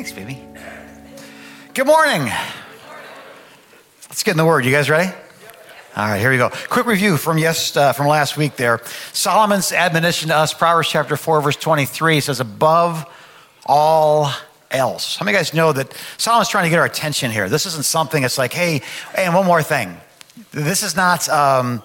Thanks, baby. Good morning. Let's get in the word. You guys ready? All right, here we go. Quick review from yes uh, from last week. There, Solomon's admonition to us, Proverbs chapter four, verse twenty-three says, "Above all else." How many guys know that Solomon's trying to get our attention here? This isn't something. It's like, hey, and one more thing. This is not um,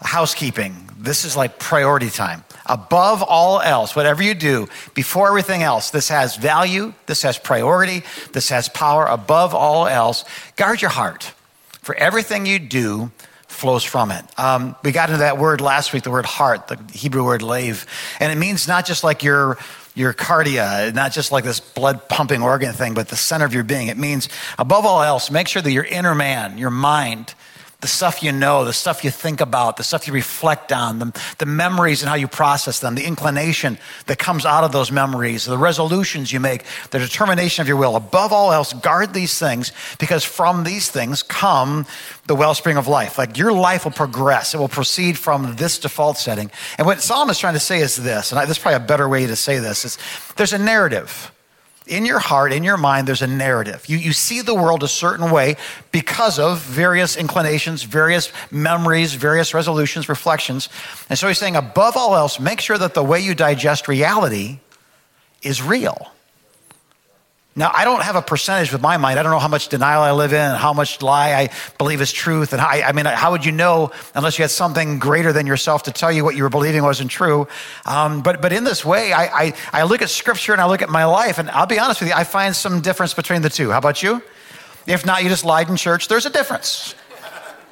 housekeeping. This is like priority time. Above all else, whatever you do, before everything else, this has value, this has priority, this has power. Above all else, guard your heart. For everything you do flows from it. Um, we got into that word last week, the word heart, the Hebrew word lave. And it means not just like your your cardia, not just like this blood pumping organ thing, but the center of your being. It means, above all else, make sure that your inner man, your mind, the stuff you know, the stuff you think about, the stuff you reflect on, the, the memories and how you process them, the inclination that comes out of those memories, the resolutions you make, the determination of your will. Above all else, guard these things because from these things come the wellspring of life. Like your life will progress, it will proceed from this default setting. And what Solomon is trying to say is this, and I, this is probably a better way to say this, is there's a narrative in your heart, in your mind, there's a narrative. You, you see the world a certain way because of various inclinations, various memories, various resolutions, reflections. And so he's saying, above all else, make sure that the way you digest reality is real. Now, I don't have a percentage with my mind. I don't know how much denial I live in, how much lie I believe is truth. And how, I mean, how would you know unless you had something greater than yourself to tell you what you were believing wasn't true? Um, but, but in this way, I, I, I look at scripture and I look at my life, and I'll be honest with you, I find some difference between the two. How about you? If not, you just lied in church. There's a difference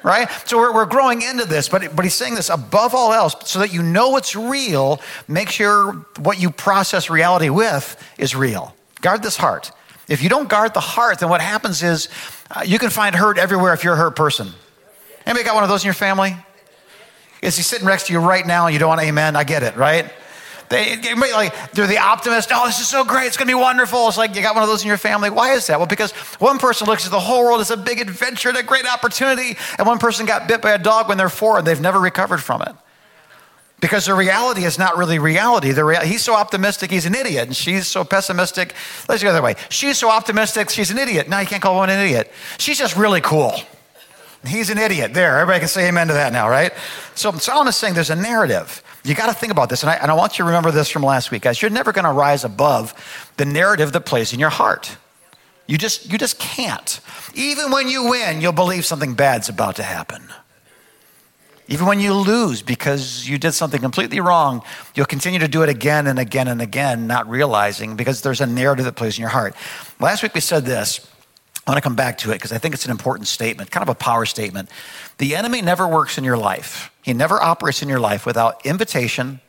right? So we're, we're growing into this, but, but he's saying this above all else, so that you know it's real, make sure what you process reality with is real. Guard this heart. If you don't guard the heart, then what happens is uh, you can find hurt everywhere if you're a hurt person. Anybody got one of those in your family? Is he sitting next to you right now and you don't want amen? I get it, right? They, like, they're the optimist. Oh, this is so great. It's going to be wonderful. It's like you got one of those in your family. Why is that? Well, because one person looks at the whole world as a big adventure and a great opportunity, and one person got bit by a dog when they're four and they've never recovered from it because the reality is not really reality. The rea- he's so optimistic, he's an idiot, and she's so pessimistic. Let's go the other way. She's so optimistic, she's an idiot. Now you can't call one an idiot. She's just really cool. He's an idiot. There, everybody can say amen to that now, right? So Solomon is saying there's a narrative. You got to think about this, and I, and I want you to remember this from last week, guys. You're never going to rise above the narrative that plays in your heart. You just, you just can't. Even when you win, you'll believe something bad's about to happen. Even when you lose because you did something completely wrong, you'll continue to do it again and again and again, not realizing because there's a narrative that plays in your heart. Last week we said this. I want to come back to it because I think it's an important statement, kind of a power statement. The enemy never works in your life, he never operates in your life without invitation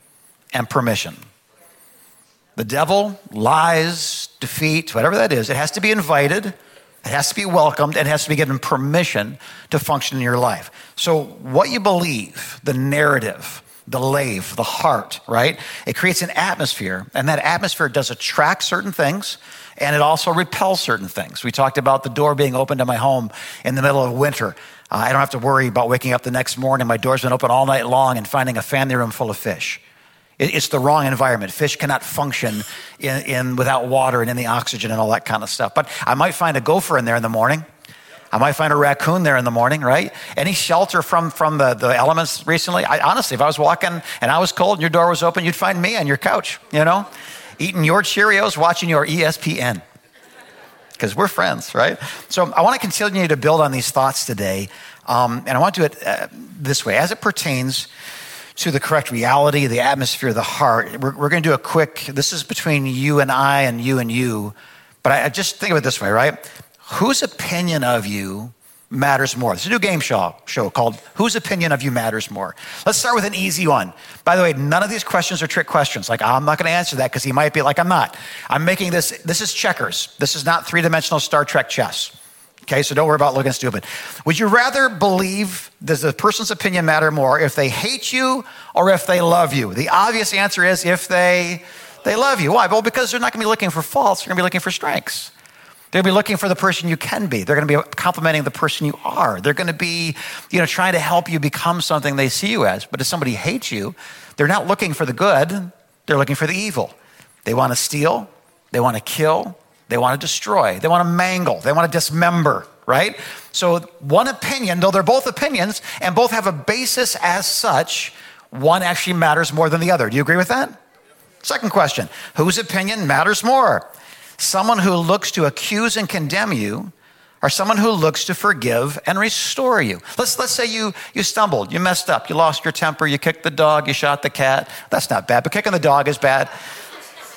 and permission. The devil, lies, defeat, whatever that is, it has to be invited it has to be welcomed and has to be given permission to function in your life. So, what you believe, the narrative, the lave, the heart, right? It creates an atmosphere, and that atmosphere does attract certain things and it also repels certain things. We talked about the door being open to my home in the middle of winter. Uh, I don't have to worry about waking up the next morning. My door's been open all night long and finding a family room full of fish. It's the wrong environment. Fish cannot function in, in, without water and in the oxygen and all that kind of stuff. But I might find a gopher in there in the morning. I might find a raccoon there in the morning, right? Any shelter from, from the, the elements recently? I, honestly, if I was walking and I was cold and your door was open, you'd find me on your couch, you know, eating your Cheerios, watching your ESPN. Because we're friends, right? So I want to continue to build on these thoughts today. Um, and I want to do it uh, this way as it pertains to the correct reality, the atmosphere, the heart. We're, we're going to do a quick, this is between you and I and you and you. But I, I just think of it this way, right? Whose opinion of you matters more? It's a new game show, show called Whose Opinion of You Matters More. Let's start with an easy one. By the way, none of these questions are trick questions. Like, I'm not going to answer that because he might be like, I'm not. I'm making this, this is checkers. This is not three dimensional Star Trek chess. Okay, so don't worry about looking stupid. Would you rather believe, does the person's opinion matter more if they hate you or if they love you? The obvious answer is if they, they love you. Why? Well, because they're not going to be looking for faults, they're going to be looking for strengths. They're going to be looking for the person you can be. They're going to be complimenting the person you are. They're going to be, you know, trying to help you become something they see you as. But if somebody hates you, they're not looking for the good, they're looking for the evil. They want to steal, they want to kill, They want to destroy, they want to mangle, they want to dismember, right? So, one opinion, though they're both opinions and both have a basis as such, one actually matters more than the other. Do you agree with that? Second question Whose opinion matters more? Someone who looks to accuse and condemn you, or someone who looks to forgive and restore you. Let's, let's say you, you stumbled, you messed up, you lost your temper, you kicked the dog, you shot the cat. That's not bad, but kicking the dog is bad.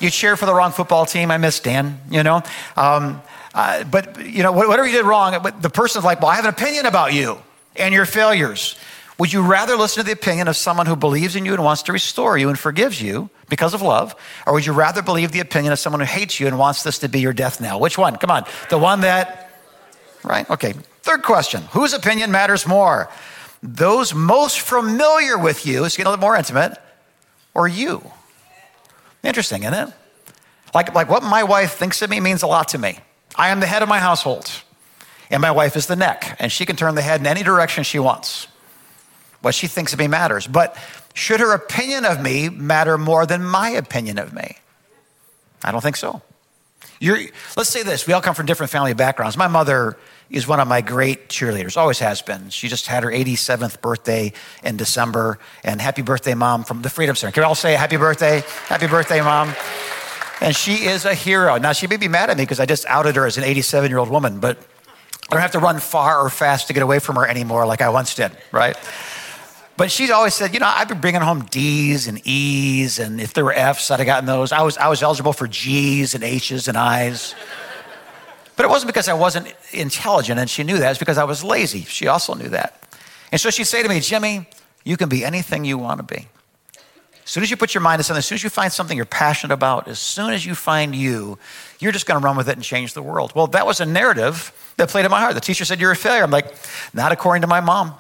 You cheer for the wrong football team. I miss Dan, you know. Um, uh, but, you know, whatever you did wrong, the person's like, well, I have an opinion about you and your failures. Would you rather listen to the opinion of someone who believes in you and wants to restore you and forgives you because of love? Or would you rather believe the opinion of someone who hates you and wants this to be your death knell? Which one? Come on. The one that, right? Okay. Third question Whose opinion matters more? Those most familiar with you, it's getting a little more intimate, or you? Interesting, isn't it? Like, like what my wife thinks of me means a lot to me. I am the head of my household, and my wife is the neck, and she can turn the head in any direction she wants. What she thinks of me matters. But should her opinion of me matter more than my opinion of me? I don't think so. You're, let's say this we all come from different family backgrounds. My mother is one of my great cheerleaders, always has been. She just had her 87th birthday in December. And happy birthday, mom, from the Freedom Center. Can we all say happy birthday? Happy birthday, mom. And she is a hero. Now, she may be mad at me because I just outed her as an 87 year old woman, but I don't have to run far or fast to get away from her anymore like I once did, right? But she's always said, you know, I've been bringing home D's and E's, and if there were F's, I'd have gotten those. I was, I was eligible for G's and H's and I's. But it wasn't because I wasn't intelligent, and she knew that. It's because I was lazy. She also knew that. And so she'd say to me, Jimmy, you can be anything you want to be. As soon as you put your mind to something, as soon as you find something you're passionate about, as soon as you find you, you're just going to run with it and change the world. Well, that was a narrative that played in my heart. The teacher said, You're a failure. I'm like, Not according to my mom.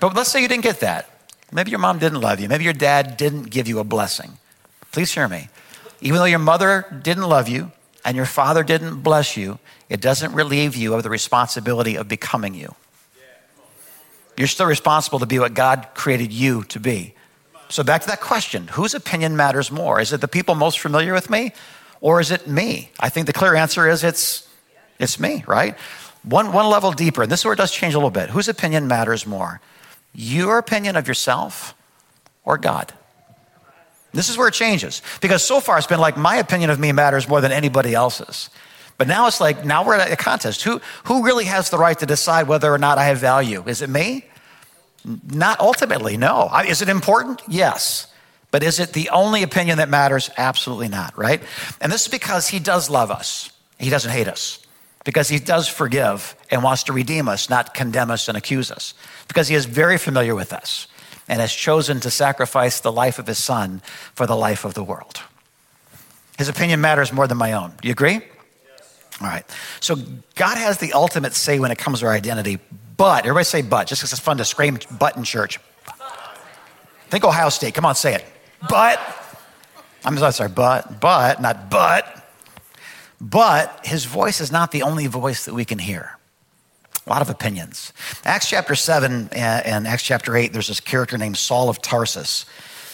But let's say you didn't get that. Maybe your mom didn't love you. Maybe your dad didn't give you a blessing. Please hear me. Even though your mother didn't love you and your father didn't bless you, it doesn't relieve you of the responsibility of becoming you. You're still responsible to be what God created you to be. So, back to that question whose opinion matters more? Is it the people most familiar with me or is it me? I think the clear answer is it's, it's me, right? One, one level deeper, and this is where it does change a little bit. Whose opinion matters more? your opinion of yourself or God? This is where it changes because so far it's been like my opinion of me matters more than anybody else's. But now it's like, now we're at a contest. Who, who really has the right to decide whether or not I have value? Is it me? Not ultimately, no. Is it important? Yes. But is it the only opinion that matters? Absolutely not, right? And this is because he does love us, he doesn't hate us because he does forgive and wants to redeem us, not condemn us and accuse us, because he is very familiar with us and has chosen to sacrifice the life of his son for the life of the world. His opinion matters more than my own. Do you agree? Yes. All right. So God has the ultimate say when it comes to our identity, but, everybody say but, just because it's fun to scream but in church. Think Ohio State. Come on, say it. But, I'm sorry, but, but, not but, but his voice is not the only voice that we can hear. A lot of opinions. Acts chapter 7 uh, and Acts chapter 8, there's this character named Saul of Tarsus.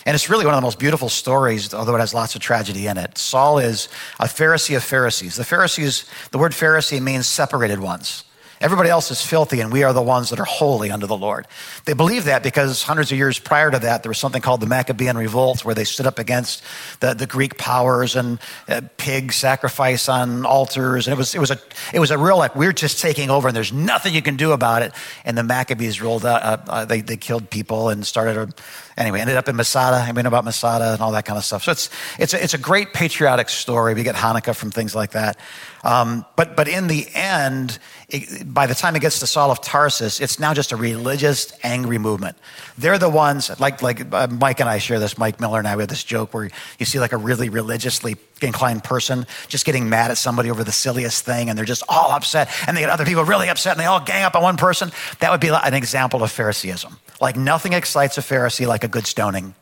And it's really one of the most beautiful stories, although it has lots of tragedy in it. Saul is a Pharisee of Pharisees. The Pharisees, the word Pharisee means separated ones. Everybody else is filthy, and we are the ones that are holy under the Lord. They believe that because hundreds of years prior to that, there was something called the Maccabean Revolt, where they stood up against the, the Greek powers and uh, pig sacrifice on altars. And it was, it, was a, it was a real, like, we're just taking over, and there's nothing you can do about it. And the Maccabees rolled out, uh, uh, they, they killed people and started a, anyway, ended up in Masada. I mean, about Masada and all that kind of stuff. So it's, it's, a, it's a great patriotic story. We get Hanukkah from things like that. Um, but, but in the end, it, by the time it gets to Saul of Tarsus, it's now just a religious, angry movement. They're the ones, like, like uh, Mike and I share this, Mike Miller and I, we have this joke where you see like a really religiously inclined person just getting mad at somebody over the silliest thing and they're just all upset and they get other people really upset and they all gang up on one person. That would be an example of Phariseeism. Like nothing excites a Pharisee like a good stoning.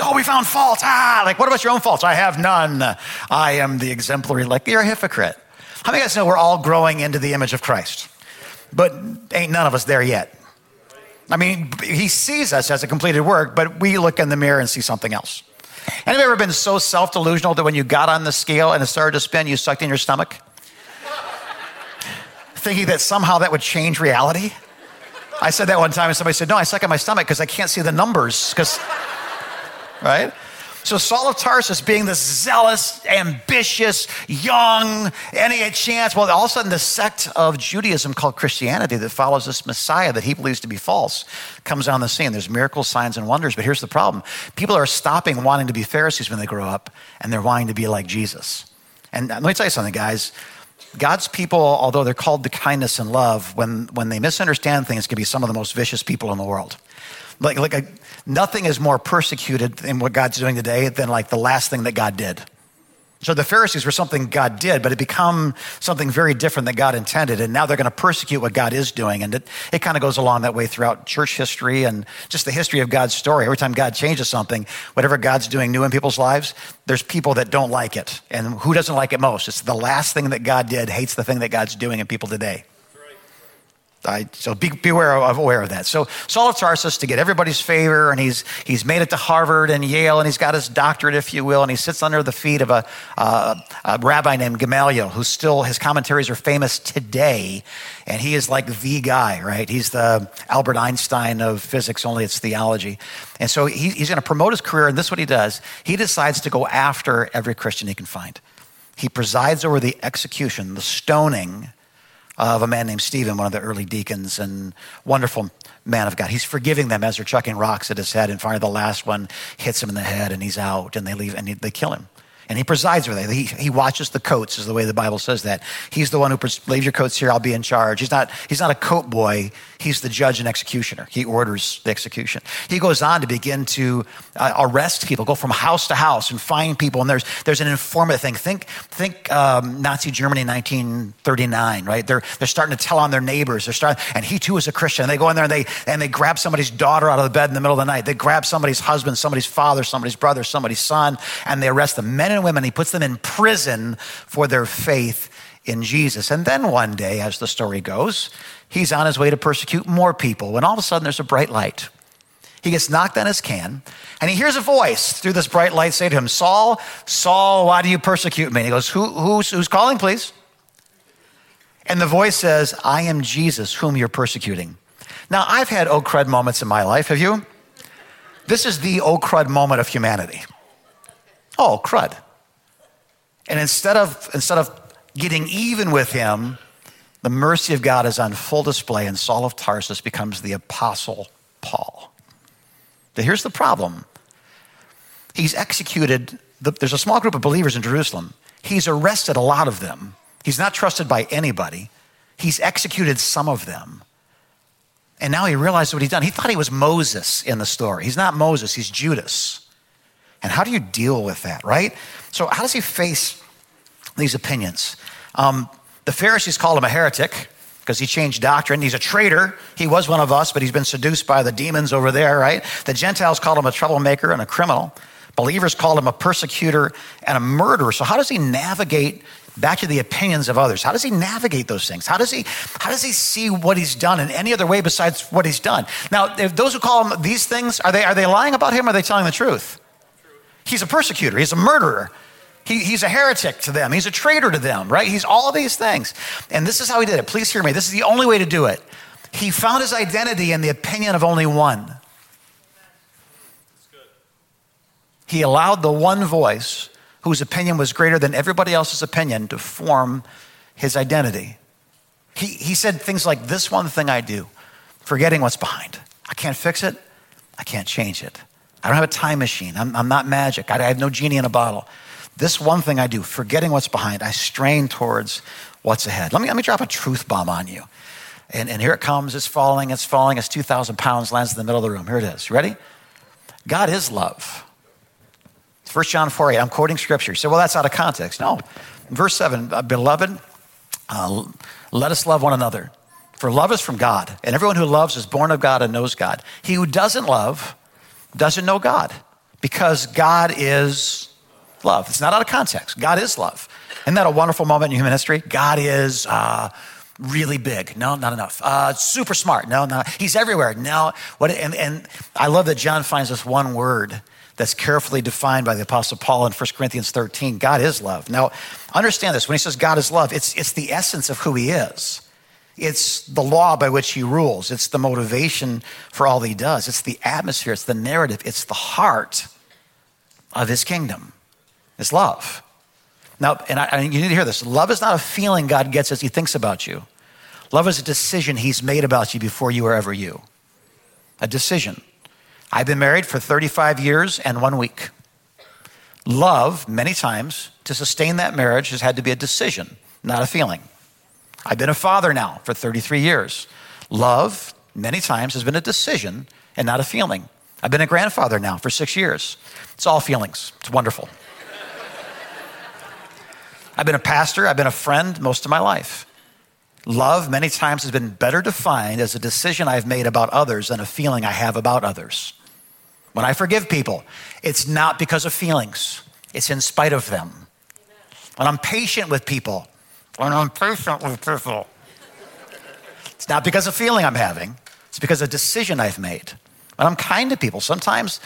Oh, we found faults. Ah, like, what about your own faults? I have none. I am the exemplary. Like, you're a hypocrite. How many of you guys know we're all growing into the image of Christ? But ain't none of us there yet. I mean, he sees us as a completed work, but we look in the mirror and see something else. Anybody ever been so self delusional that when you got on the scale and it started to spin, you sucked in your stomach? Thinking that somehow that would change reality? I said that one time and somebody said, No, I suck at my stomach because I can't see the numbers. Because, right? So Saul of Tarsus being this zealous, ambitious, young, any chance. Well, all of a sudden, the sect of Judaism called Christianity that follows this Messiah that he believes to be false comes on the scene. There's miracles, signs, and wonders. But here's the problem people are stopping wanting to be Pharisees when they grow up, and they're wanting to be like Jesus. And uh, let me tell you something, guys. God's people, although they're called to kindness and love, when, when they misunderstand things, can be some of the most vicious people in the world. Like, like a, nothing is more persecuted in what God's doing today than like the last thing that God did. So the Pharisees were something God did, but it become something very different than God intended. And now they're going to persecute what God is doing. And it, it kind of goes along that way throughout church history and just the history of God's story. Every time God changes something, whatever God's doing new in people's lives, there's people that don't like it. And who doesn't like it most? It's the last thing that God did hates the thing that God's doing in people today. I, so be, beware of aware of that. So Saul of Tarsus to get everybody's favor, and he's he's made it to Harvard and Yale, and he's got his doctorate, if you will, and he sits under the feet of a, a rabbi named Gamaliel, who still his commentaries are famous today, and he is like the guy, right? He's the Albert Einstein of physics, only it's theology, and so he, he's going to promote his career, and this is what he does: he decides to go after every Christian he can find. He presides over the execution, the stoning of a man named Stephen, one of the early deacons, and wonderful man of God. He's forgiving them as they're chucking rocks at his head, and finally the last one hits him in the head, and he's out, and they leave, and they kill him. And he presides over that. He, he watches the coats, is the way the Bible says that. He's the one who, leave your coats here, I'll be in charge. He's not, he's not a coat boy. He's the judge and executioner. He orders the execution. He goes on to begin to uh, arrest people, go from house to house and find people. And there's, there's an informative thing. Think, think um, Nazi Germany in 1939, right? They're, they're starting to tell on their neighbors. They're starting, and he too is a Christian. And they go in there and they, and they grab somebody's daughter out of the bed in the middle of the night. They grab somebody's husband, somebody's father, somebody's brother, somebody's son, and they arrest them. Men and women, he puts them in prison for their faith in Jesus. And then one day, as the story goes, he's on his way to persecute more people when all of a sudden there's a bright light. He gets knocked on his can and he hears a voice through this bright light say to him, Saul, Saul, why do you persecute me? And he goes, Who, who's, who's calling, please? And the voice says, I am Jesus, whom you're persecuting. Now, I've had oh crud moments in my life. Have you? This is the oh crud moment of humanity. Oh, crud. And instead of, instead of getting even with him, the mercy of God is on full display, and Saul of Tarsus becomes the apostle Paul. But here's the problem he's executed, the, there's a small group of believers in Jerusalem. He's arrested a lot of them. He's not trusted by anybody. He's executed some of them. And now he realizes what he's done. He thought he was Moses in the story. He's not Moses, he's Judas. And how do you deal with that, right? So, how does he face these opinions? Um, the Pharisees called him a heretic because he changed doctrine. He's a traitor. He was one of us, but he's been seduced by the demons over there, right? The Gentiles called him a troublemaker and a criminal. Believers called him a persecutor and a murderer. So, how does he navigate back to the opinions of others? How does he navigate those things? How does he, how does he see what he's done in any other way besides what he's done? Now, if those who call him these things, are they, are they lying about him or are they telling the truth? He's a persecutor, he's a murderer. He, he's a heretic to them. He's a traitor to them, right? He's all of these things. And this is how he did it. Please hear me. This is the only way to do it. He found his identity in the opinion of only one. He allowed the one voice whose opinion was greater than everybody else's opinion to form his identity. He, he said things like, This one thing I do, forgetting what's behind. I can't fix it, I can't change it. I don't have a time machine, I'm, I'm not magic, I, I have no genie in a bottle. This one thing I do, forgetting what's behind, I strain towards what's ahead. Let me, let me drop a truth bomb on you. And, and here it comes. It's falling, it's falling. It's 2,000 pounds, lands in the middle of the room. Here it is. Ready? God is love. 1 John 4 8. I'm quoting scripture. You say, well, that's out of context. No. Verse 7 uh, Beloved, uh, let us love one another. For love is from God, and everyone who loves is born of God and knows God. He who doesn't love doesn't know God, because God is love. It's not out of context. God is love. Isn't that a wonderful moment in human history? God is uh, really big. No, not enough. Uh, super smart. No, no. He's everywhere. No. What? And, and I love that John finds this one word that's carefully defined by the Apostle Paul in 1 Corinthians 13. God is love. Now, understand this when he says God is love, it's, it's the essence of who he is. It's the law by which he rules. It's the motivation for all he does. It's the atmosphere. It's the narrative. It's the heart of his kingdom. It's love. Now, and, I, and you need to hear this love is not a feeling God gets as he thinks about you, love is a decision he's made about you before you were ever you. A decision. I've been married for 35 years and one week. Love, many times, to sustain that marriage has had to be a decision, not a feeling. I've been a father now for 33 years. Love, many times, has been a decision and not a feeling. I've been a grandfather now for six years. It's all feelings. It's wonderful. I've been a pastor, I've been a friend most of my life. Love, many times, has been better defined as a decision I've made about others than a feeling I have about others. When I forgive people, it's not because of feelings, it's in spite of them. When I'm patient with people, when I'm patient with people, it's not because of feeling I'm having, it's because of a decision I've made. When I'm kind to people, sometimes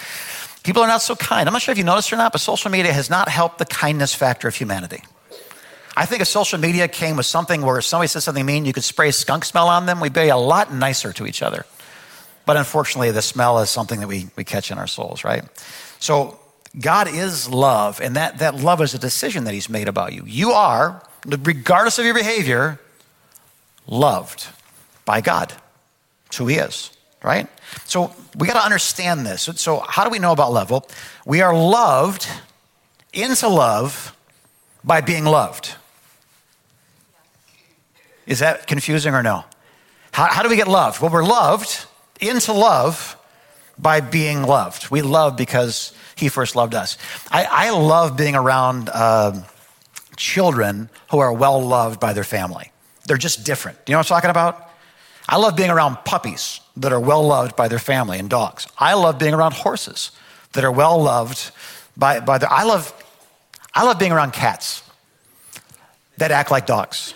people are not so kind. I'm not sure if you noticed or not, but social media has not helped the kindness factor of humanity. I think if social media came with something where somebody said something mean, you could spray skunk smell on them, we'd be a lot nicer to each other. But unfortunately, the smell is something that we, we catch in our souls, right? So God is love, and that, that love is a decision that He's made about you. You are, regardless of your behavior, loved by God. It's who He is, right? So we got to understand this. So, how do we know about love? Well, we are loved into love by being loved. Is that confusing or no? How, how do we get loved? Well, we're loved into love by being loved. We love because he first loved us. I, I love being around uh, children who are well loved by their family. They're just different. You know what I'm talking about? I love being around puppies that are well loved by their family and dogs. I love being around horses that are well loved by, by their. I love, I love being around cats that act like dogs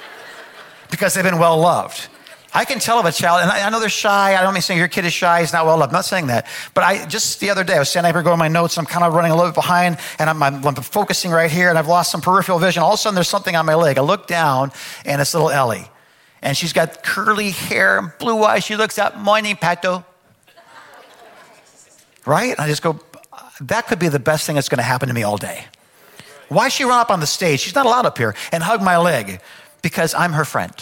because they've been well loved. I can tell of a child, and I, I know they're shy. I don't mean saying your kid is shy, he's not well loved. I'm not saying that. But I just the other day, I was standing up here going my notes. I'm kind of running a little bit behind, and I'm, I'm, I'm, focusing right here, and I've lost some peripheral vision. All of a sudden, there's something on my leg. I look down, and it's little Ellie. And she's got curly hair and blue eyes. She looks up, morning, Pato. Right? And I just go, that could be the best thing that's going to happen to me all day. Why she run up on the stage? She's not allowed up here and hug my leg because I'm her friend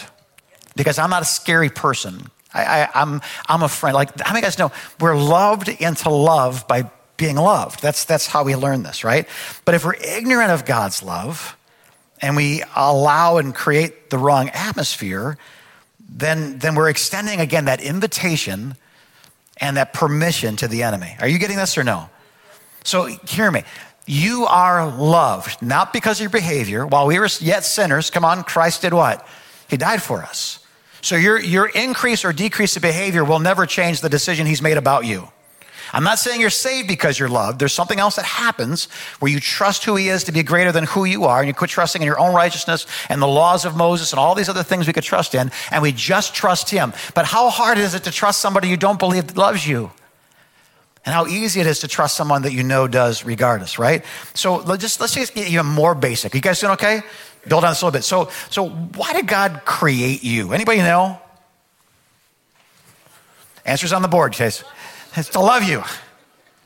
because I'm not a scary person. I, am I'm, I'm a friend. Like, how many guys know we're loved into love by being loved? That's, that's how we learn this, right? But if we're ignorant of God's love and we allow and create the wrong atmosphere, then, then we're extending again that invitation and that permission to the enemy. Are you getting this or no? So hear me. You are loved, not because of your behavior. While we were yet sinners, come on, Christ did what? He died for us. So your, your increase or decrease of behavior will never change the decision he's made about you. I'm not saying you're saved because you're loved. There's something else that happens where you trust who he is to be greater than who you are, and you quit trusting in your own righteousness and the laws of Moses and all these other things we could trust in, and we just trust him. But how hard is it to trust somebody you don't believe loves you? And how easy it is to trust someone that you know does regardless, right? So let's just let's just get even more basic. You guys doing okay? Build on this a little bit. So, so why did God create you? Anybody know? Answers on the board, Chase. It's to love you.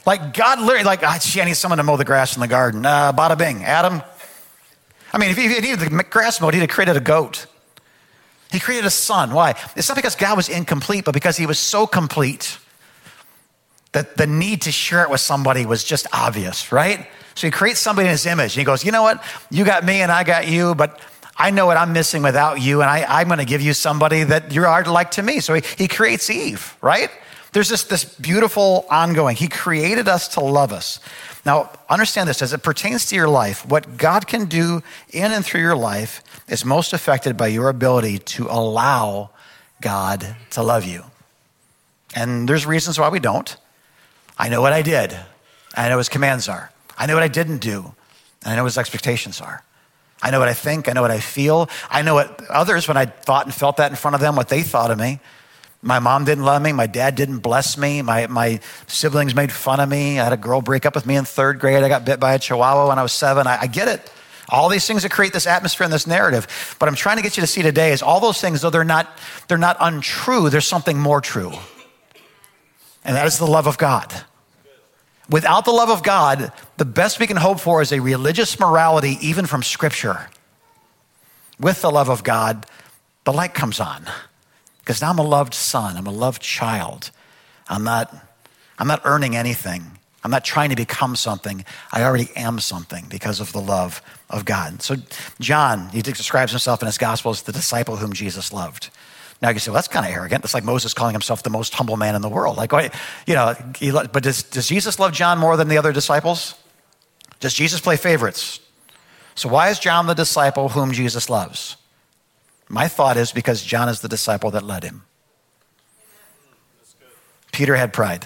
Like God literally, like, oh, gee, I need someone to mow the grass in the garden. Uh, bada bing. Adam. I mean, if he needed the grass mowed, he'd have created a goat. He created a son. Why? It's not because God was incomplete, but because he was so complete that the need to share it with somebody was just obvious, right? So he creates somebody in his image. And he goes, You know what? You got me and I got you, but I know what I'm missing without you, and I, am going to give you somebody that you are like to me. So he, he creates Eve, right? There's this, this beautiful ongoing. He created us to love us. Now, understand this as it pertains to your life, what God can do in and through your life is most affected by your ability to allow God to love you. And there's reasons why we don't. I know what I did, I know his commands are. I know what I didn't do, and I know what his expectations are. I know what I think, I know what I feel. I know what others, when I thought and felt that in front of them, what they thought of me. My mom didn't love me. My dad didn't bless me. My, my siblings made fun of me. I had a girl break up with me in third grade. I got bit by a chihuahua when I was seven. I, I get it. All these things that create this atmosphere and this narrative. But I'm trying to get you to see today is all those things, though they're not, they're not untrue, there's something more true. And that is the love of God. Without the love of God, the best we can hope for is a religious morality, even from Scripture. With the love of God, the light comes on. Because now I'm a loved son, I'm a loved child. I'm not, I'm not earning anything. I'm not trying to become something. I already am something because of the love of God. So, John, he describes himself in his gospel as the disciple whom Jesus loved. Now you say, well, that's kind of arrogant. It's like Moses calling himself the most humble man in the world. Like, you know, but does, does Jesus love John more than the other disciples? Does Jesus play favorites? So why is John the disciple whom Jesus loves? My thought is because John is the disciple that led him. Peter had pride.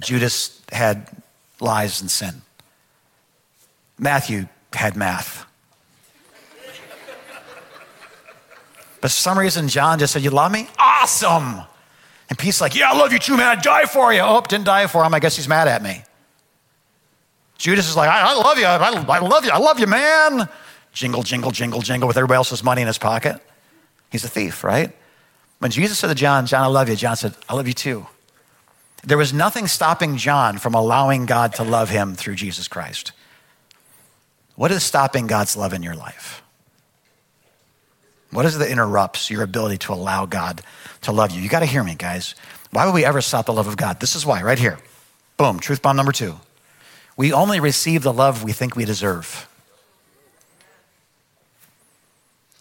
Judas had lies and sin. Matthew had math. But for some reason, John just said, You love me? Awesome. And Pete's like, Yeah, I love you too, man. I'd die for you. Oh, didn't die for him. I guess he's mad at me. Judas is like, I, I love you. I, I love you. I love you, man. Jingle, jingle, jingle, jingle with everybody else's money in his pocket. He's a thief, right? When Jesus said to John, John, I love you, John said, I love you too. There was nothing stopping John from allowing God to love him through Jesus Christ. What is stopping God's love in your life? What is it that interrupts your ability to allow God to love you? You got to hear me, guys. Why would we ever stop the love of God? This is why, right here. Boom, truth bomb number two. We only receive the love we think we deserve.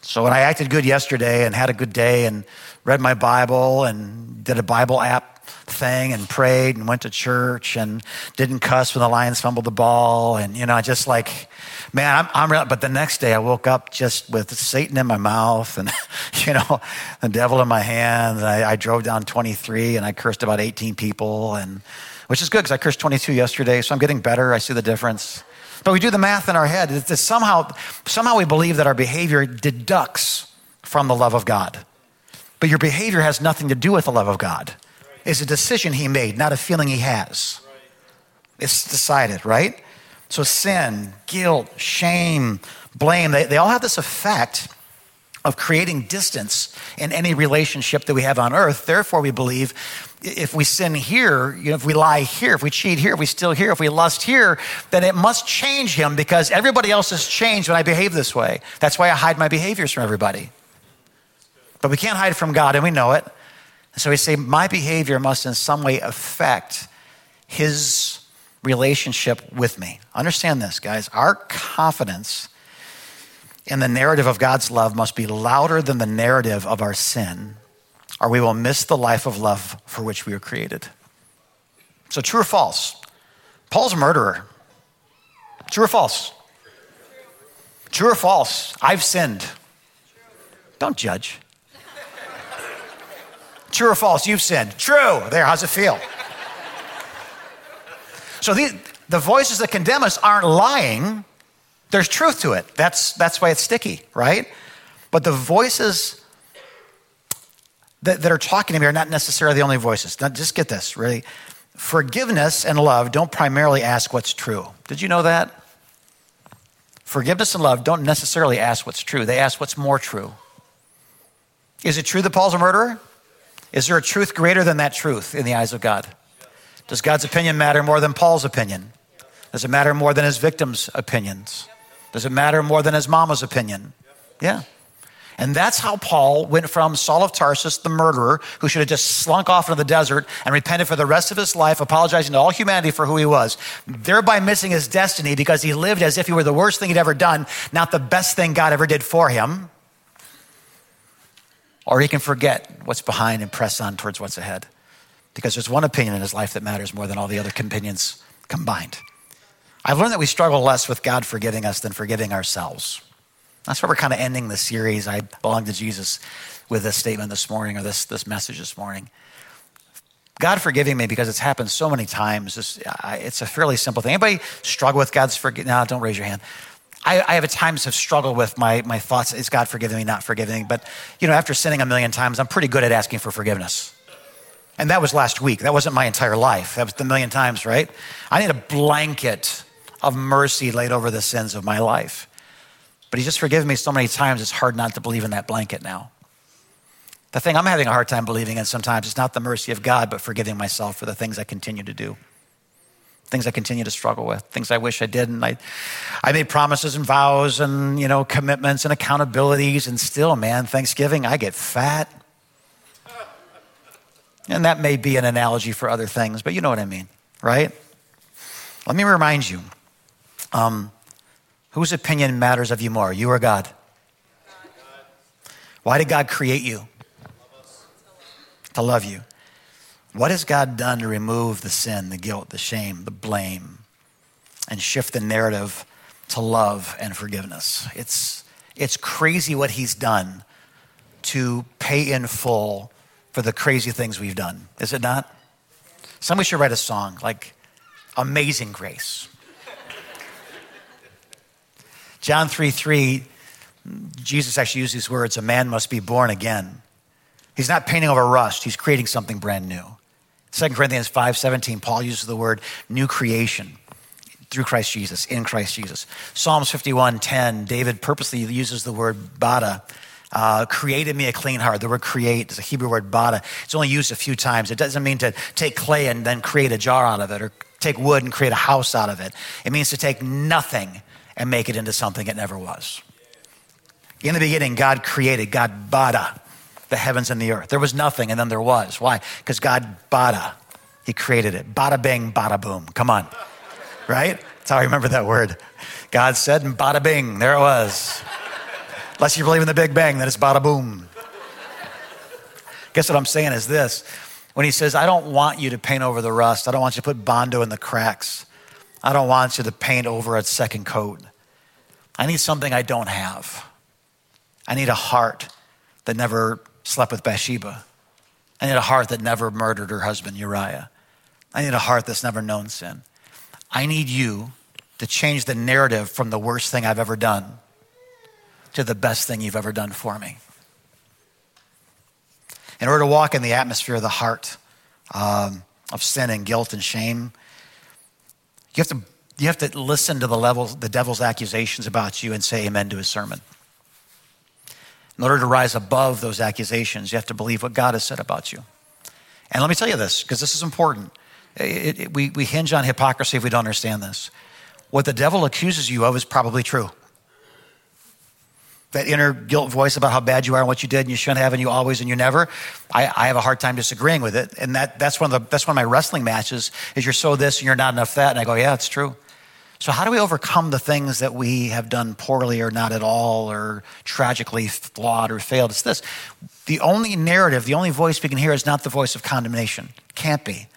So when I acted good yesterday and had a good day and read my Bible and did a Bible app thing and prayed and went to church and didn't cuss when the Lions fumbled the ball and you know just like man, I'm, I'm but the next day I woke up just with Satan in my mouth and, you know, the devil in my hands. I, I drove down 23 and I cursed about 18 people and, which is good because I cursed 22 yesterday. So I'm getting better. I see the difference. But we do the math in our head. It's, it's somehow, somehow we believe that our behavior deducts from the love of God. But your behavior has nothing to do with the love of God. It's a decision he made, not a feeling he has. It's decided, right? So, sin, guilt, shame, blame, they, they all have this effect of creating distance in any relationship that we have on earth. Therefore, we believe if we sin here, you know, if we lie here, if we cheat here, if we steal here, if we lust here, then it must change him because everybody else has changed when I behave this way. That's why I hide my behaviors from everybody. But we can't hide from God, and we know it. So we say, my behavior must in some way affect his relationship with me. Understand this, guys. Our confidence in the narrative of God's love must be louder than the narrative of our sin, or we will miss the life of love for which we were created. So, true or false? Paul's a murderer. True or false? True or false? I've sinned. Don't judge. True or false? You've sinned. True. There, how's it feel? So the, the voices that condemn us aren't lying. There's truth to it. That's, that's why it's sticky, right? But the voices that, that are talking to me are not necessarily the only voices. Now, just get this, really. Forgiveness and love don't primarily ask what's true. Did you know that? Forgiveness and love don't necessarily ask what's true, they ask what's more true. Is it true that Paul's a murderer? Is there a truth greater than that truth in the eyes of God? Does God's opinion matter more than Paul's opinion? Does it matter more than his victims' opinions? Does it matter more than his mama's opinion? Yeah. And that's how Paul went from Saul of Tarsus, the murderer, who should have just slunk off into the desert and repented for the rest of his life, apologizing to all humanity for who he was, thereby missing his destiny because he lived as if he were the worst thing he'd ever done, not the best thing God ever did for him. Or he can forget what's behind and press on towards what's ahead because there's one opinion in his life that matters more than all the other opinions combined. I've learned that we struggle less with God forgiving us than forgiving ourselves. That's why we're kind of ending the series, I Belong to Jesus, with this statement this morning or this, this message this morning. God forgiving me because it's happened so many times. It's, it's a fairly simple thing. Anybody struggle with God's forgiveness? No, don't raise your hand. I, I have at times have struggled with my, my thoughts. Is God forgiving me, not forgiving? But, you know, after sinning a million times, I'm pretty good at asking for forgiveness. And that was last week. That wasn't my entire life. That was the million times, right? I need a blanket of mercy laid over the sins of my life. But He's just forgiven me so many times, it's hard not to believe in that blanket now. The thing I'm having a hard time believing in sometimes is not the mercy of God, but forgiving myself for the things I continue to do things I continue to struggle with, things I wish I didn't. I, I made promises and vows and, you know, commitments and accountabilities, and still, man, Thanksgiving, I get fat. And that may be an analogy for other things, but you know what I mean, right? Let me remind you um, whose opinion matters of you more, you or God? Why did God create you? To love you. What has God done to remove the sin, the guilt, the shame, the blame, and shift the narrative to love and forgiveness? It's, it's crazy what He's done to pay in full for the crazy things we've done, is it not? Somebody should write a song like Amazing Grace. John 3 3, Jesus actually used these words a man must be born again. He's not painting over rust, he's creating something brand new. 2 Corinthians 5:17, Paul uses the word new creation through Christ Jesus, in Christ Jesus. Psalms 51:10, David purposely uses the word bada, uh, created me a clean heart. The word create is a Hebrew word bada. It's only used a few times. It doesn't mean to take clay and then create a jar out of it or take wood and create a house out of it. It means to take nothing and make it into something it never was. In the beginning, God created, God bada the heavens and the earth. There was nothing, and then there was. Why? Because God bada. He created it. Bada bing, bada boom. Come on. Right? That's how I remember that word. God said, and bada bing, there it was. Unless you believe in the Big Bang, then it's bada boom. Guess what I'm saying is this. When he says, I don't want you to paint over the rust, I don't want you to put Bondo in the cracks, I don't want you to paint over a second coat. I need something I don't have. I need a heart that never slept with Bathsheba. I need a heart that never murdered her husband Uriah. I need a heart that's never known sin. I need you to change the narrative from the worst thing I've ever done to the best thing you've ever done for me. In order to walk in the atmosphere of the heart um, of sin and guilt and shame, you have to, you have to listen to the, level, the devil's accusations about you and say amen to his sermon. In order to rise above those accusations, you have to believe what God has said about you. And let me tell you this, because this is important. It, it, we, we hinge on hypocrisy if we don't understand this. What the devil accuses you of is probably true. That inner guilt voice about how bad you are and what you did and you shouldn't have and you always and you never, I, I have a hard time disagreeing with it. And that, that's, one of the, that's one of my wrestling matches is you're so this and you're not enough that. And I go, yeah, it's true. So, how do we overcome the things that we have done poorly or not at all or tragically flawed or failed? It's this the only narrative, the only voice we can hear is not the voice of condemnation. Can't be.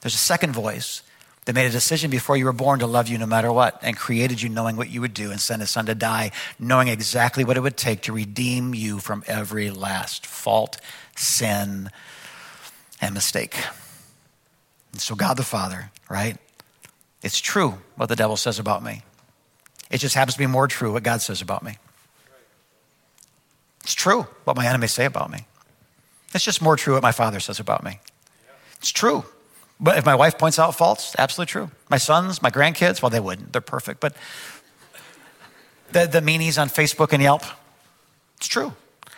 There's a second voice that made a decision before you were born to love you no matter what and created you knowing what you would do and sent his son to die, knowing exactly what it would take to redeem you from every last fault, sin, and mistake. And so, God the Father, right? It's true what the devil says about me. It just happens to be more true what God says about me. It's true what my enemies say about me. It's just more true what my father says about me. It's true. But if my wife points out faults, absolutely true. My sons, my grandkids, well, they wouldn't. They're perfect. But the, the meanies on Facebook and Yelp, it's true.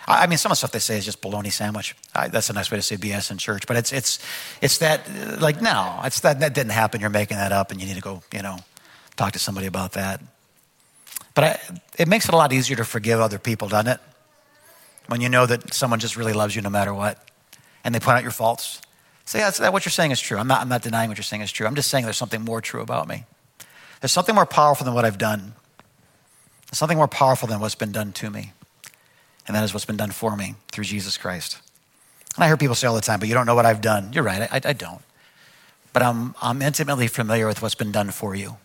I mean, some of the stuff they say is just bologna sandwich. I, that's a nice way to say BS in church, but it's it's it's that like no, it's that that didn't happen. You're making that up, and you need to go, you know, talk to somebody about that. But I, it makes it a lot easier to forgive other people, doesn't it? When you know that someone just really loves you no matter what, and they point out your faults. Say, yeah, that what you're saying is true. I'm not, I'm not denying what you're saying is true. I'm just saying there's something more true about me. There's something more powerful than what I've done. There's something more powerful than what's been done to me. And that is what's been done for me through Jesus Christ. And I hear people say all the time, but you don't know what I've done. You're right, I, I don't. But I'm, I'm intimately familiar with what's been done for you.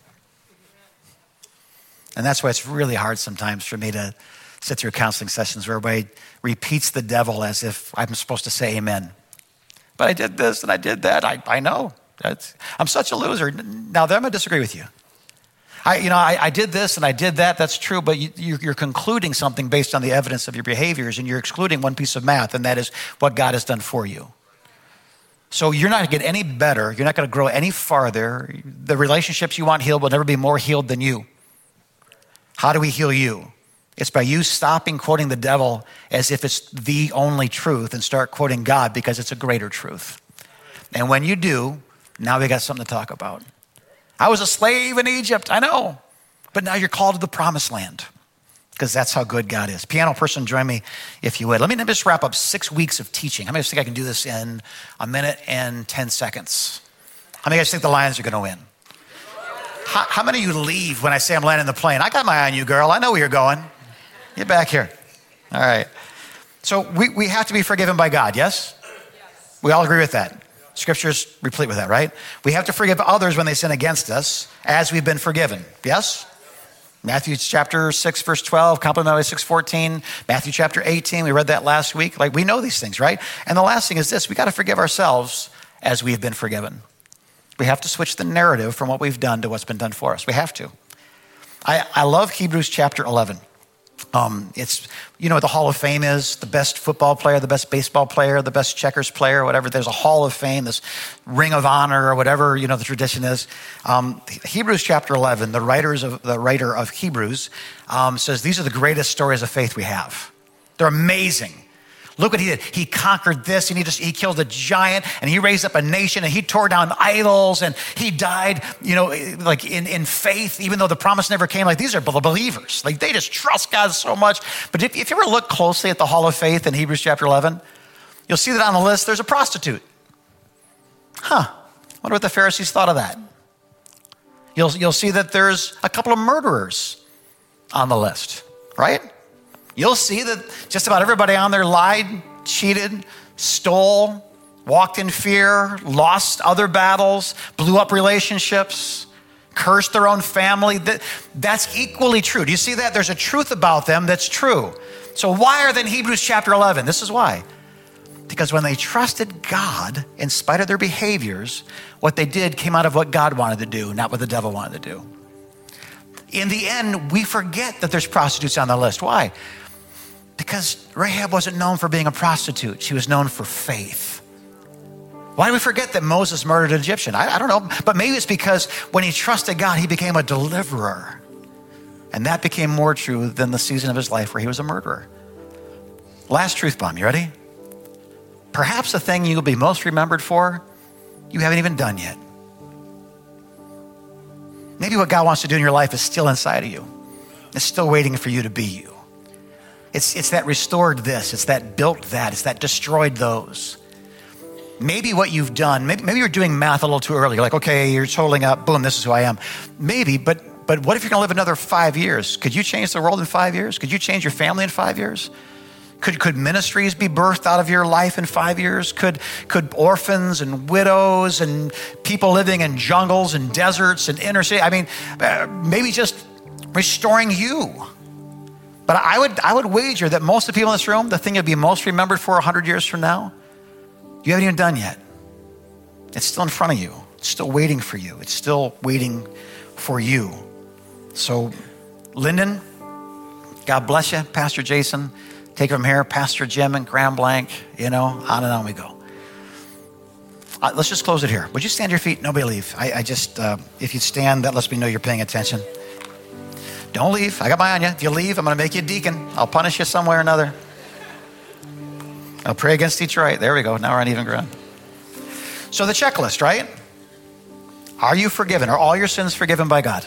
And that's why it's really hard sometimes for me to sit through counseling sessions where everybody repeats the devil as if I'm supposed to say amen. But I did this and I did that. I, I know. That's, I'm such a loser. Now, I'm going to disagree with you. I, you know, I, I did this and I did that. That's true, but you, you're, you're concluding something based on the evidence of your behaviors, and you're excluding one piece of math, and that is what God has done for you. So you're not going to get any better. You're not going to grow any farther. The relationships you want healed will never be more healed than you. How do we heal you? It's by you stopping quoting the devil as if it's the only truth and start quoting God because it's a greater truth. And when you do, now we got something to talk about. I was a slave in Egypt, I know, but now you're called to the promised land because that's how good God is. Piano person, join me if you would. Let me just wrap up six weeks of teaching. How many of you think I can do this in a minute and 10 seconds? How many of you guys think the Lions are going to win? How, how, many of you leave when I say I'm landing the plane? I got my eye on you, girl. I know where you're going. Get back here. All right. So we, we have to be forgiven by God, yes? yes? We all agree with that. Scripture's replete with that, right? We have to forgive others when they sin against us as we've been forgiven. Yes? Matthew chapter 6, verse 12, complementary 6, 14, Matthew chapter 18, we read that last week. Like we know these things, right? And the last thing is this we got to forgive ourselves as we've been forgiven. We have to switch the narrative from what we've done to what's been done for us. We have to. I, I love Hebrews chapter 11. Um, it's, you know what the Hall of Fame is? The best football player, the best baseball player, the best checkers player, whatever. There's a Hall of Fame, this Ring of Honor, or whatever, you know, the tradition is. Um, Hebrews chapter 11, the, writers of, the writer of Hebrews um, says these are the greatest stories of faith we have. They're amazing. Look what he did. He conquered this and he just, he killed a giant and he raised up a nation and he tore down idols and he died, you know, like in, in faith, even though the promise never came. Like these are believers. Like they just trust God so much. But if, if you ever look closely at the hall of faith in Hebrews chapter 11, you'll see that on the list there's a prostitute. Huh. Wonder what the Pharisees thought of that. You'll, you'll see that there's a couple of murderers on the list, right? You'll see that just about everybody on there lied, cheated, stole, walked in fear, lost other battles, blew up relationships, cursed their own family. That's equally true. Do you see that? There's a truth about them that's true. So, why are they in Hebrews chapter 11? This is why. Because when they trusted God, in spite of their behaviors, what they did came out of what God wanted to do, not what the devil wanted to do. In the end, we forget that there's prostitutes on the list. Why? Because Rahab wasn't known for being a prostitute, she was known for faith. Why do we forget that Moses murdered an Egyptian? I, I, don't know, but maybe it's because when he trusted God, he became a deliverer. And that became more true than the season of his life where he was a murderer. Last truth bomb, you ready? Perhaps the thing you'll be most remembered for, you haven't even done yet. Maybe what God wants to do in your life is still inside of you, it's still waiting for you to be you. It's, it's that restored this, it's that built that, it's that destroyed those. Maybe what you've done, maybe, maybe you're doing math a little too early. You're like, okay, you're totaling up, boom, this is who I am. Maybe, but, but what if you're gonna live another five years? Could you change the world in five years? Could you change your family in five years? Could, could ministries be birthed out of your life in five years? Could, could orphans and widows and people living in jungles and deserts and inner city, I mean, uh, maybe just restoring you but I would, I would wager that most of the people in this room, the thing you'll be most remembered for 100 years from now, you haven't even done yet. It's still in front of you, it's still waiting for you, it's still waiting for you. So, Lyndon, God bless you. Pastor Jason, take it from here. Pastor Jim and Graham Blank, you know, on and on we go. Uh, let's just close it here. Would you stand your feet? Nobody leave. I, I just, uh, if you stand, that lets me know you're paying attention. Don't leave. I got my eye on you. If you leave, I'm going to make you a deacon. I'll punish you somewhere or another. I'll pray against Detroit. There we go. Now we're on even ground. So the checklist, right? Are you forgiven? Are all your sins forgiven by God?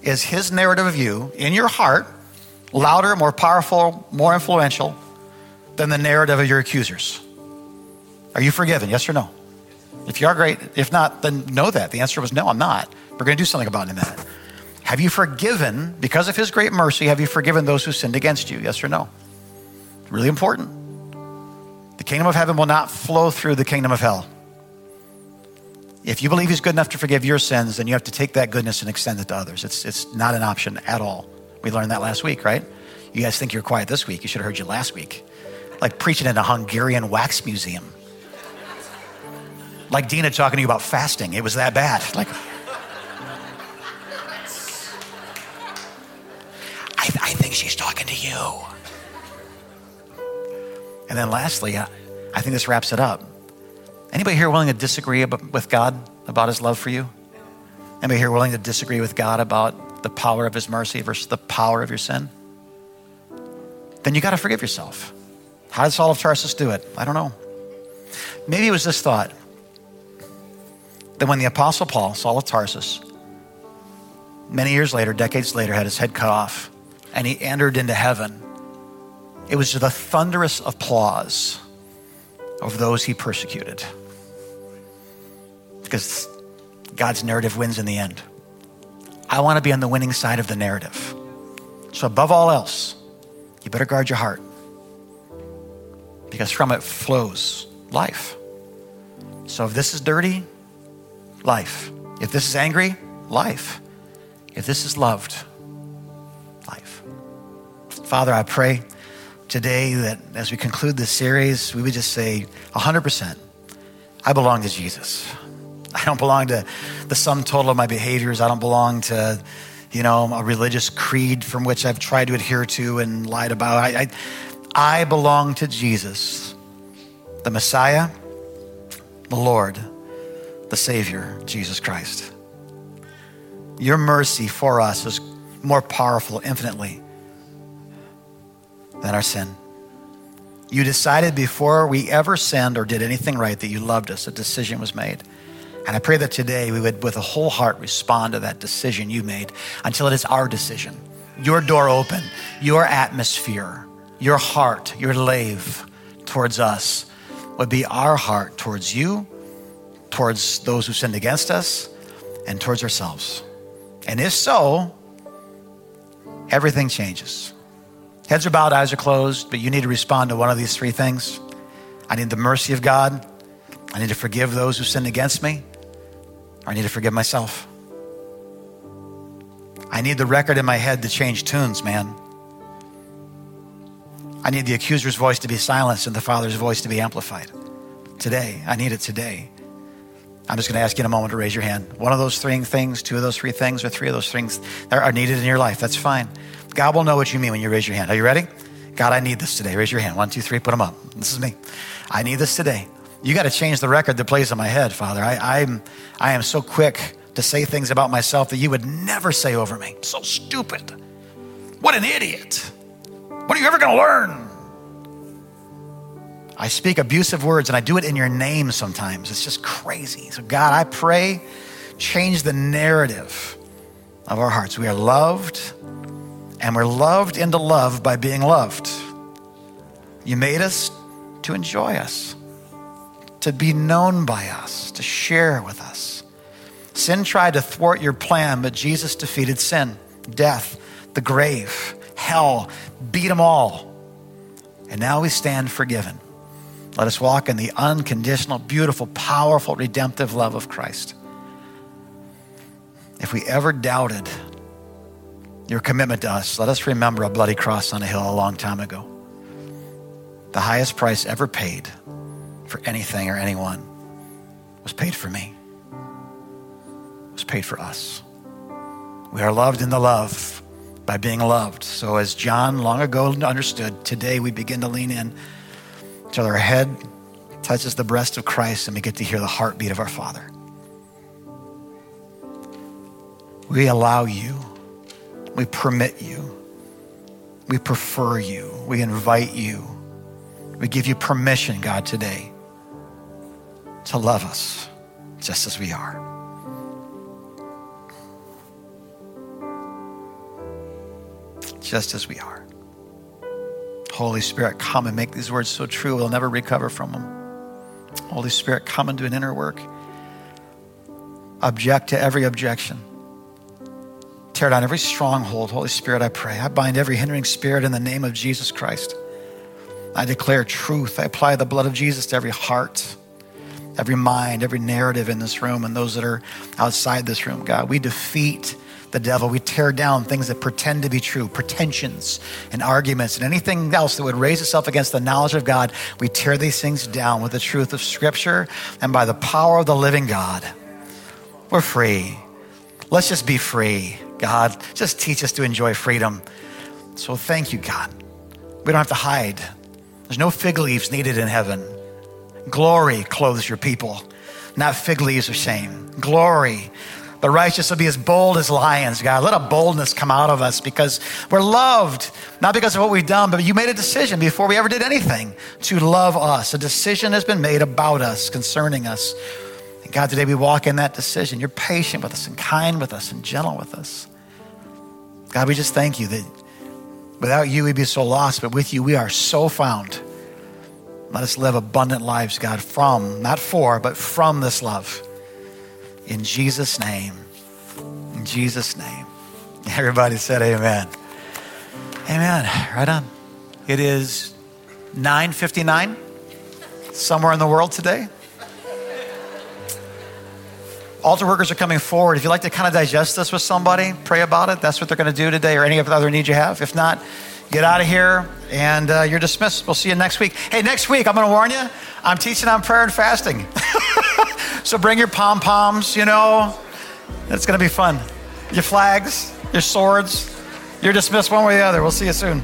Is his narrative of you in your heart louder, more powerful, more influential than the narrative of your accusers? Are you forgiven? Yes or no? If you are, great. If not, then know that. The answer was no, I'm not. We're going to do something about it in a minute. Have you forgiven, because of his great mercy, have you forgiven those who sinned against you? Yes or no? Really important. The kingdom of heaven will not flow through the kingdom of hell. If you believe he's good enough to forgive your sins, then you have to take that goodness and extend it to others. It's, it's not an option at all. We learned that last week, right? You guys think you're quiet this week. You should have heard you last week. Like preaching in a Hungarian wax museum. Like Dina talking to you about fasting. It was that bad. Like, talking to you. And then lastly, I think this wraps it up. Anybody here willing to disagree with God about his love for you? Anybody here willing to disagree with God about the power of his mercy versus the power of your sin? Then you got to forgive yourself. How did Saul of Tarsus do it? I don't know. Maybe it was this thought that when the Apostle Paul, Saul of Tarsus, many years later, decades later, had his head cut off and he entered into heaven, it was the thunderous applause of those he persecuted. Because God's narrative wins in the end. I want to be on the winning side of the narrative. So, above all else, you better guard your heart because from it flows life. So, if this is dirty, life. If this is angry, life. If this is loved. Father, I pray today that as we conclude this series, we would just say 100%, I belong to Jesus. I don't belong to the sum total of my behaviors. I don't belong to, you know, a religious creed from which I've tried to adhere to and lied about. I, I, I belong to Jesus, the Messiah, the Lord, the Savior, Jesus Christ. Your mercy for us is more powerful infinitely than our sin. You decided before we ever sinned or did anything right that you loved us. A decision was made. And I pray that today we would, with a whole heart, respond to that decision you made until it is our decision. Your door open, your atmosphere, your heart, your lave towards us would be our heart towards you, towards those who sinned against us, and towards ourselves. And if so, everything changes. Heads are bowed, eyes are closed, but you need to respond to one of these three things. I need the mercy of God. I need to forgive those who sinned against me. Or I need to forgive myself. I need the record in my head to change tunes, man. I need the accuser's voice to be silenced and the Father's voice to be amplified. Today, I need it today. I'm just going to ask you in a moment to raise your hand. One of those three things, two of those three things, or three of those things that are needed in your life. That's fine. God will know what you mean when you raise your hand. Are you ready? God, I need this today. Raise your hand. One, two, three, put them up. This is me. I need this today. You got to change the record that plays in my head, Father. I, I'm, I am so quick to say things about myself that you would never say over me. So stupid. What an idiot. What are you ever going to learn? I speak abusive words and I do it in your name sometimes. It's just crazy. So, God, I pray, change the narrative of our hearts. We are loved and we're loved into love by being loved. You made us to enjoy us, to be known by us, to share with us. Sin tried to thwart your plan, but Jesus defeated sin, death, the grave, hell, beat them all. And now we stand forgiven. Let us walk in the unconditional, beautiful, powerful, redemptive love of Christ. If we ever doubted your commitment to us, let us remember a bloody cross on a hill a long time ago. The highest price ever paid for anything or anyone was paid for me, was paid for us. We are loved in the love by being loved. So, as John long ago understood, today we begin to lean in until our head touches the breast of Christ and we get to hear the heartbeat of our Father. We allow you we permit you. We prefer you. We invite you. We give you permission, God, today to love us just as we are. Just as we are. Holy Spirit, come and make these words so true we'll never recover from them. Holy Spirit, come and do an inner work. Object to every objection tear down every stronghold. Holy Spirit, I pray. I bind every hindering spirit in the name of Jesus Christ. I declare truth. I apply the blood of Jesus to every heart, every mind, every narrative in this room, and those that are outside this room, God. We defeat the devil. We tear down things that pretend to be true, pretensions and arguments and anything else that would raise itself against the knowledge of God. We tear these things down with the truth of Scripture and by the power of the living God. We're free. Let's just be free. God, just teach us to enjoy freedom. So thank you, God. We don't have to hide. There's no fig leaves needed in heaven. Glory clothes your people, not fig leaves of shame. Glory. The righteous will be as bold as lions, God. Let a boldness come out of us because we're loved, not because of what we've done, but you made a decision before we ever did anything to love us. A decision has been made about us, concerning us. And God, today we walk in that decision. You're patient with us and kind with us and gentle with us. God, we just thank you that without you we'd be so lost, but with you we are so found. Let us live abundant lives, God, from, not for, but from this love. In Jesus' name. In Jesus' name. Everybody said amen. Amen. Right on. It is 9:59 somewhere in the world today. Altar workers are coming forward. If you'd like to kind of digest this with somebody, pray about it. That's what they're going to do today, or any other need you have. If not, get out of here and uh, you're dismissed. We'll see you next week. Hey, next week, I'm going to warn you, I'm teaching on prayer and fasting. so bring your pom poms, you know. It's going to be fun. Your flags, your swords. You're dismissed one way or the other. We'll see you soon.